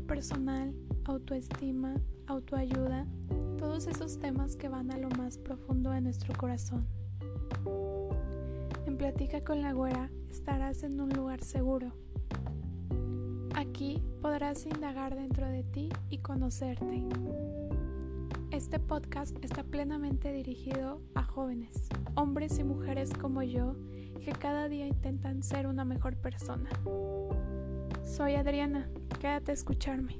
personal, autoestima, autoayuda, todos esos temas que van a lo más profundo de nuestro corazón. En Platica con la Güera estarás en un lugar seguro. Aquí podrás indagar dentro de ti y conocerte. Este podcast está plenamente dirigido a jóvenes, hombres y mujeres como yo, que cada día intentan ser una mejor persona. Soy Adriana, quédate a escucharme.